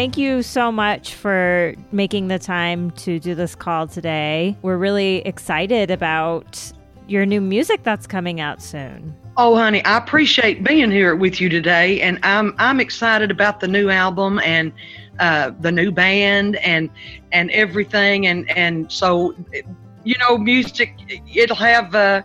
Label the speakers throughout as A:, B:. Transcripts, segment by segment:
A: thank you so much for making the time to do this call today. We're really excited about your new music that's coming out soon.
B: Oh, honey, I appreciate being here with you today, and I'm I'm excited about the new album and uh, the new band and and everything, and and so you know, music it'll have uh,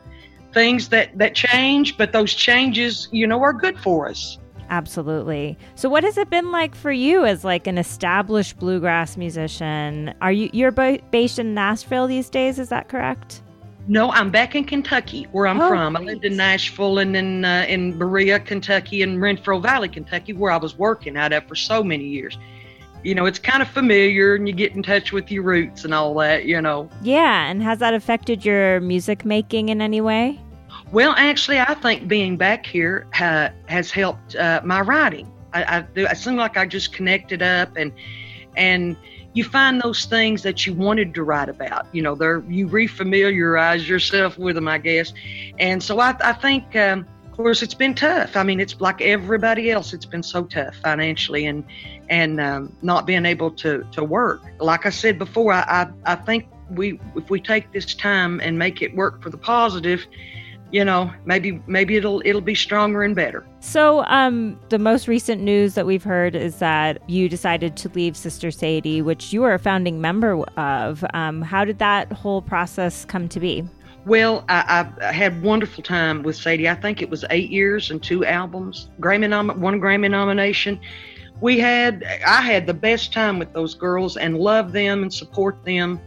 B: things that that change, but those changes, you know, are good for us.
A: Absolutely. So what has it been like for you as like an established bluegrass musician? Are you you're based in Nashville these days, is that correct?
B: No, I'm back in Kentucky, where I'm oh, from. I lived in Nashville and then uh, in Berea, Kentucky, and Renfro Valley, Kentucky, where I was working out of for so many years. You know, it's kind of familiar, and you get in touch with your roots and all that. You know.
A: Yeah, and has that affected your music making in any way?
B: Well, actually, I think being back here uh, has helped uh, my writing. I, I, I seem like I just connected up and and you find those things that you wanted to write about. You know, there you refamiliarize yourself with them, I guess. And so I, I think, um, of course, it's been tough. I mean, it's like everybody else. It's been so tough financially and and um, not being able to to work. Like I said before, I, I I think we if we take this time and make it work for the positive you know, maybe maybe it'll it'll be stronger and better.
A: So, um, the most recent news that we've heard is that you decided to leave Sister Sadie, which you were a founding member of. Um, how did that whole process come to be?
B: Well, I, I, had wonderful time with Sadie. I think it was eight years and two albums, Grammy nom- one Grammy nomination. We had I had the best time with those girls and love them and support them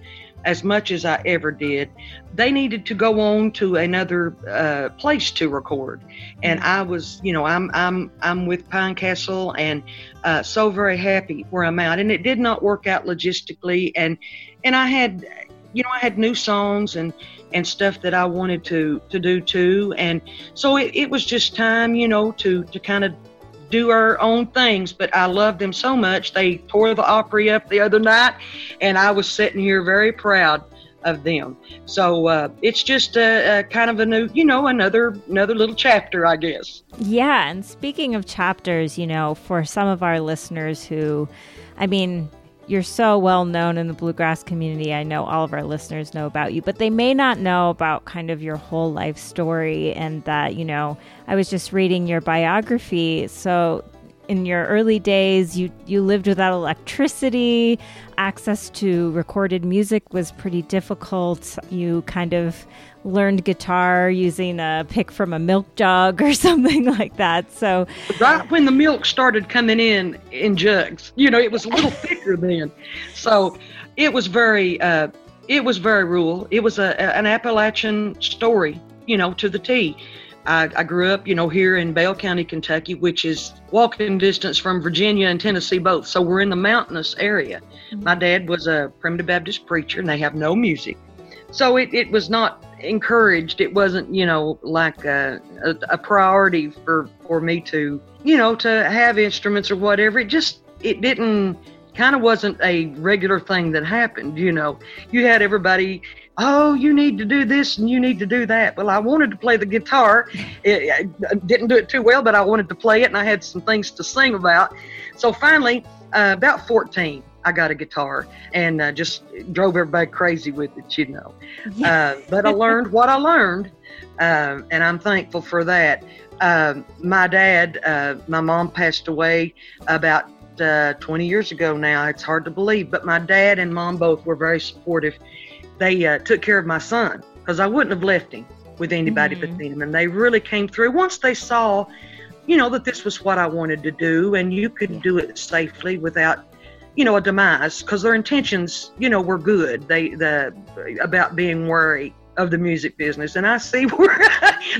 B: as much as I ever did. They needed to go on to another uh, place to record, and I was, you know, I'm I'm I'm with Pinecastle, and uh, so very happy where I'm at. And it did not work out logistically, and and I had, you know, I had new songs and and stuff that I wanted to to do too, and so it, it was just time, you know, to to kind of do our own things, but I love them so much. They tore the Opry up the other night, and I was sitting here very proud of them. So uh, it's just a, a, kind of a new, you know, another another little chapter, I guess.
A: Yeah, and speaking of chapters, you know, for some of our listeners who, I mean, you're so well known in the bluegrass community. I know all of our listeners know about you, but they may not know about kind of your whole life story. And that, you know, I was just reading your biography. So, in your early days, you, you lived without electricity. Access to recorded music was pretty difficult. You kind of learned guitar using a pick from a milk jug or something like that. So
B: right when the milk started coming in in jugs, you know, it was a little thicker then. So it was very uh, it was very rural. It was a, a, an Appalachian story, you know, to the T. I, I grew up, you know, here in Bell County, Kentucky, which is walking distance from Virginia and Tennessee both. So we're in the mountainous area. Mm-hmm. My dad was a primitive Baptist preacher, and they have no music. So it, it was not encouraged. It wasn't, you know, like a, a, a priority for, for me to, you know, to have instruments or whatever. It just, it didn't, kind of wasn't a regular thing that happened, you know. You had everybody, oh, you need to do this and you need to do that. Well, I wanted to play the guitar. It, I didn't do it too well, but I wanted to play it and I had some things to sing about. So finally, uh, about 14, I got a guitar and uh, just drove everybody crazy with it, you know. Uh, but I learned what I learned, uh, and I'm thankful for that. Um, my dad, uh, my mom passed away about uh, 20 years ago now. It's hard to believe, but my dad and mom both were very supportive. They uh, took care of my son because I wouldn't have left him with anybody mm-hmm. but them, and they really came through once they saw you know that this was what I wanted to do and you could do it safely without you know, a demise because their intentions, you know, were good. They the about being worried of the music business, and I see where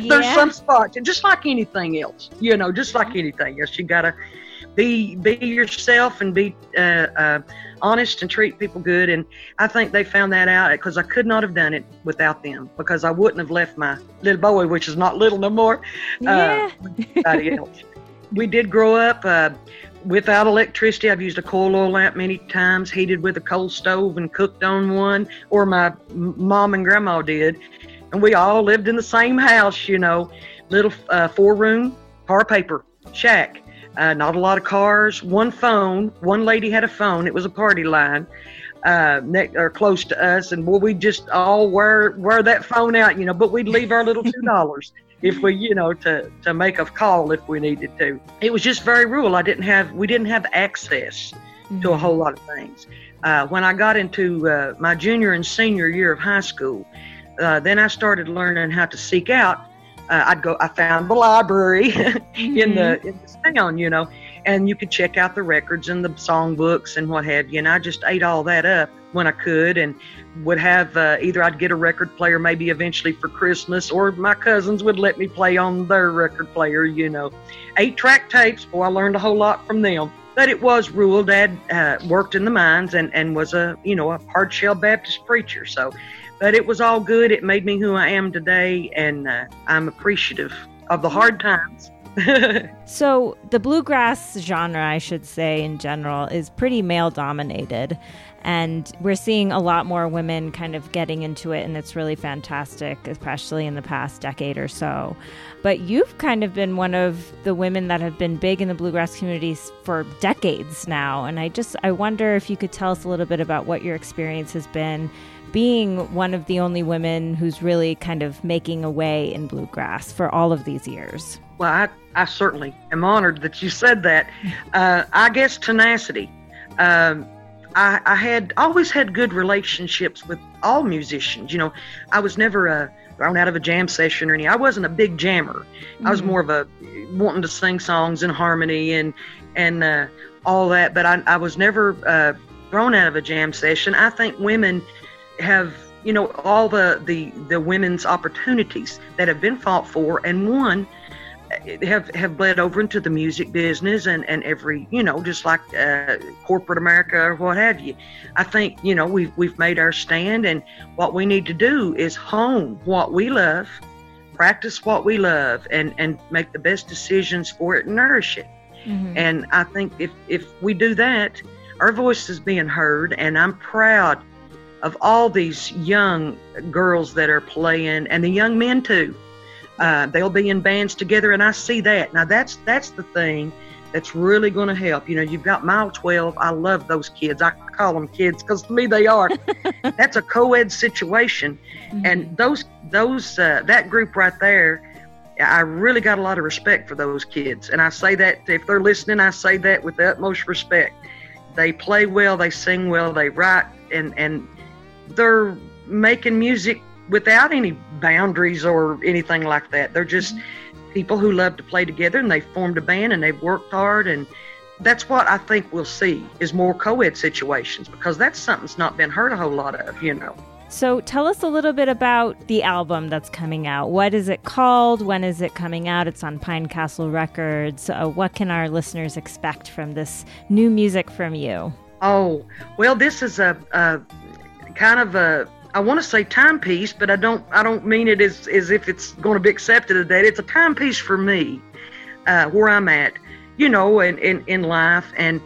B: there's some spots, and just like anything else, you know, just like anything else, you gotta be be yourself and be uh, uh, honest and treat people good. And I think they found that out because I could not have done it without them because I wouldn't have left my little boy, which is not little no more, uh, yeah. we did grow up. Uh, without electricity, I've used a coal oil lamp many times, heated with a coal stove and cooked on one, or my mom and grandma did. And we all lived in the same house, you know, little uh, four room, tar paper shack. Uh, not a lot of cars, one phone. One lady had a phone. It was a party line uh, next, or close to us, and boy, we just all wear wear that phone out, you know. But we'd leave our little two dollars if we, you know, to to make a call if we needed to. It was just very rural. I didn't have we didn't have access mm-hmm. to a mm-hmm. whole lot of things. Uh, when I got into uh, my junior and senior year of high school, uh, then I started learning how to seek out. Uh, I'd go. I found the library mm-hmm. in the in the town, you know, and you could check out the records and the songbooks and what have you. And I just ate all that up when I could, and would have uh, either I'd get a record player maybe eventually for Christmas, or my cousins would let me play on their record player. You know, eight track tapes. Boy, I learned a whole lot from them. But it was rural. Dad uh, worked in the mines and and was a you know a hard shell Baptist preacher. So, but it was all good. It made me who I am today, and uh, I'm appreciative of the hard times
A: so the bluegrass genre, I should say in general, is pretty male dominated. And we're seeing a lot more women kind of getting into it, and it's really fantastic, especially in the past decade or so. But you've kind of been one of the women that have been big in the bluegrass communities for decades now. And I just, I wonder if you could tell us a little bit about what your experience has been being one of the only women who's really kind of making a way in bluegrass for all of these years.
B: Well, I, I certainly am honored that you said that. Uh, I guess tenacity. Um, I, I had always had good relationships with all musicians. You know, I was never uh, thrown out of a jam session or any. I wasn't a big jammer. Mm-hmm. I was mm-hmm. more of a wanting to sing songs in harmony and and uh, all that. But I, I was never uh, thrown out of a jam session. I think women have you know all the the the women's opportunities that have been fought for and won have have bled over into the music business and and every you know just like uh, corporate America or what have you. I think you know we've we've made our stand and what we need to do is hone what we love, practice what we love, and and make the best decisions for it and nourish it. Mm-hmm. And I think if if we do that, our voice is being heard, and I'm proud of all these young girls that are playing and the young men too uh, they'll be in bands together, and I see that. Now that's that's the thing that's really going to help. You know, you've got Mile 12. I love those kids. I call them kids because to me they are. that's a co-ed situation, mm-hmm. and those those uh, that group right there. I really got a lot of respect for those kids, and I say that if they're listening, I say that with the utmost respect. They play well, they sing well, they write, and and they're making music without any boundaries or anything like that. They're just mm-hmm. people who love to play together and they've formed a band and they've worked hard and that's what I think we'll see is more co-ed situations because that's something that's not been heard a whole lot of, you know.
A: So tell us a little bit about the album that's coming out. What is it called? When is it coming out? It's on Pinecastle Records. Uh, what can our listeners expect from this new music from you?
B: Oh, well, this is a, a kind of a I want to say timepiece, but I don't I don't mean it as as if it's going to be accepted that. It's a timepiece for me, uh, where I'm at, you know, in, in, in life. And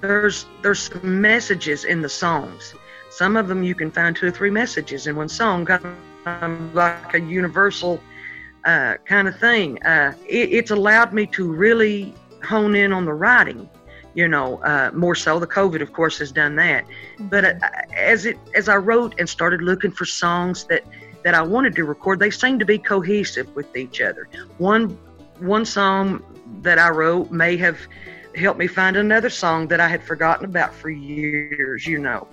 B: there's there's some messages in the songs. Some of them you can find two or three messages in one song, kind of like a universal uh, kind of thing. Uh, it, it's allowed me to really hone in on the writing you know, uh, more so. The COVID, of course, has done that. But uh, as it as I wrote and started looking for songs that that I wanted to record, they seemed to be cohesive with each other. One one song that I wrote may have helped me find another song that I had forgotten about for years. You know,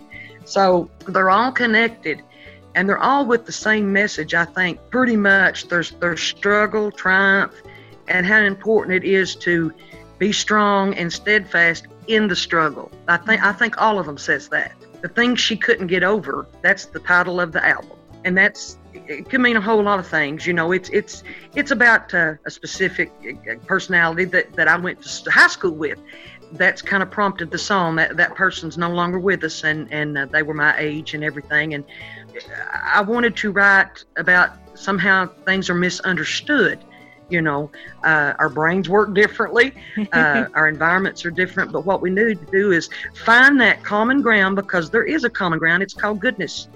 B: so they're all connected. And they're all with the same message, I think, pretty much. There's there's struggle, triumph, and how important it is to be strong and steadfast in the struggle. I think I think all of them says that. The things she couldn't get over, that's the title of the album. And that's it could mean a whole lot of things. You know, it's it's it's about uh, a specific uh, personality that, that I went to high school with. That's kind of prompted the song. That that person's no longer with us, and and uh, they were my age and everything. And I wanted to write about somehow things are misunderstood You know, uh, our brains work differently, uh, our environments are different, but what we need to do is find that common ground because there is a common ground. It's called goodness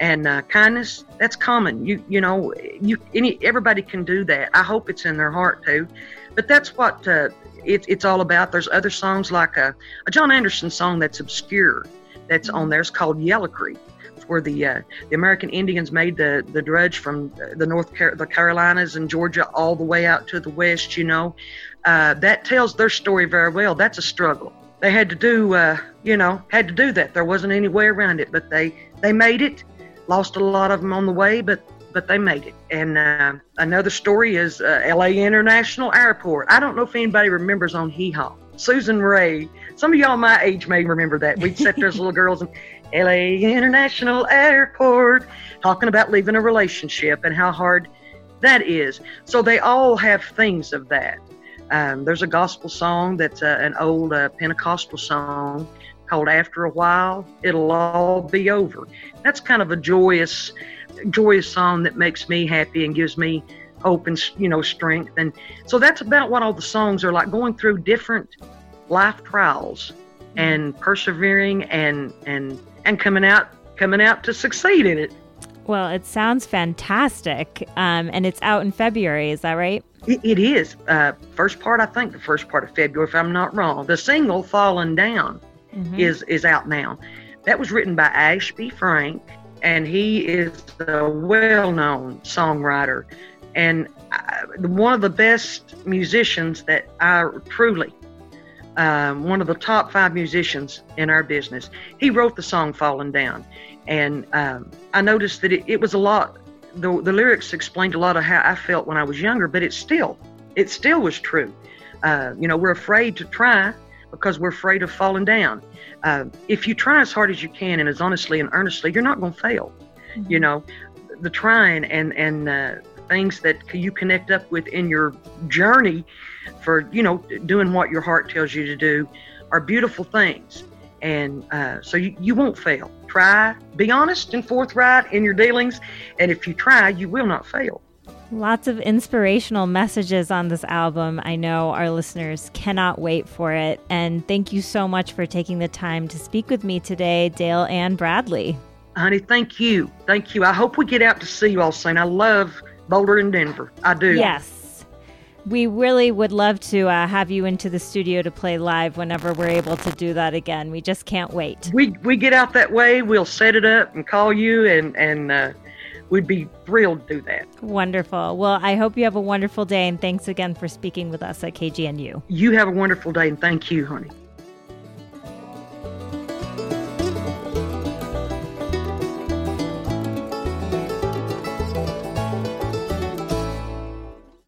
B: and uh, kindness. That's common. You you know, you any everybody can do that. I hope it's in their heart too, but that's what uh, it, it's all about. There's other songs like a, a John Anderson song that's obscure that's on there. It's called Yellow Creek where the uh, the American Indians made the the dredge from the North Car- the Carolinas and Georgia all the way out to the west. You know, uh, that tells their story very well. That's a struggle. They had to do, uh, you know, had to do that. There wasn't any way around it, but they they made it. Lost a lot of them on the way, but but they made it. And uh, another story is uh, L.A. International Airport. I don't know if anybody remembers on Hee Haw. Susan Raye. Some of y'all my age may remember that. We'd sit there as little girls in LA International Airport, talking about leaving a relationship and how hard that is. So they all have things of that. Um, there's a gospel song that's uh, an old uh, Pentecostal song called After a While, It'll All Be Over. That's kind of a joyous, joyous song that makes me happy and gives me hope and, you know, strength. And so that's about what all the songs are like going through different life trials and persevering and, and and coming out coming out to succeed in it.
A: Well, it sounds fantastic, um, and it's out in February. Is that right?
B: it, it is. Uh, first part, I think, the first part of February, if I'm not wrong. The single "Falling Down" mm-hmm. is is out now. That was written by Ashby Frank, and he is a well-known songwriter and I, uh, one of the best musicians that I truly um, one of the top five musicians in our business. He wrote the song "Falling Down," and um, I noticed that it, it, was a lot. The, the lyrics explained a lot of how I felt when I was younger, but it still, it still was true. Uh, you know, we're afraid to try because we're afraid of falling down. Uh, if you try as hard as you can and as honestly and earnestly, you're not going to fail. Mm-hmm. You know, the trying and and uh, things that you connect up with in your journey for you know doing what your heart tells you to do are beautiful things and uh, so you, you won't fail try be honest and forthright in your dealings and if you try you will not fail
A: Lots of inspirational messages on this album. I know our listeners cannot wait for it. And thank you so much for taking the time to speak with me today, Dale Ann Bradley.
B: Honey, thank you. Thank you. I hope we get out to see you all soon. I love Boulder and Denver. I do.
A: Yes we really would love to uh, have you into the studio to play live whenever we're able to do that again. We just can't wait.
B: We we get out that way, we'll set it up and call you, and and uh, we'd be thrilled to do that.
A: Wonderful. Well, I hope you have a wonderful day, and thanks again for speaking with us at KGNU.
B: You have a wonderful day, and thank you, honey.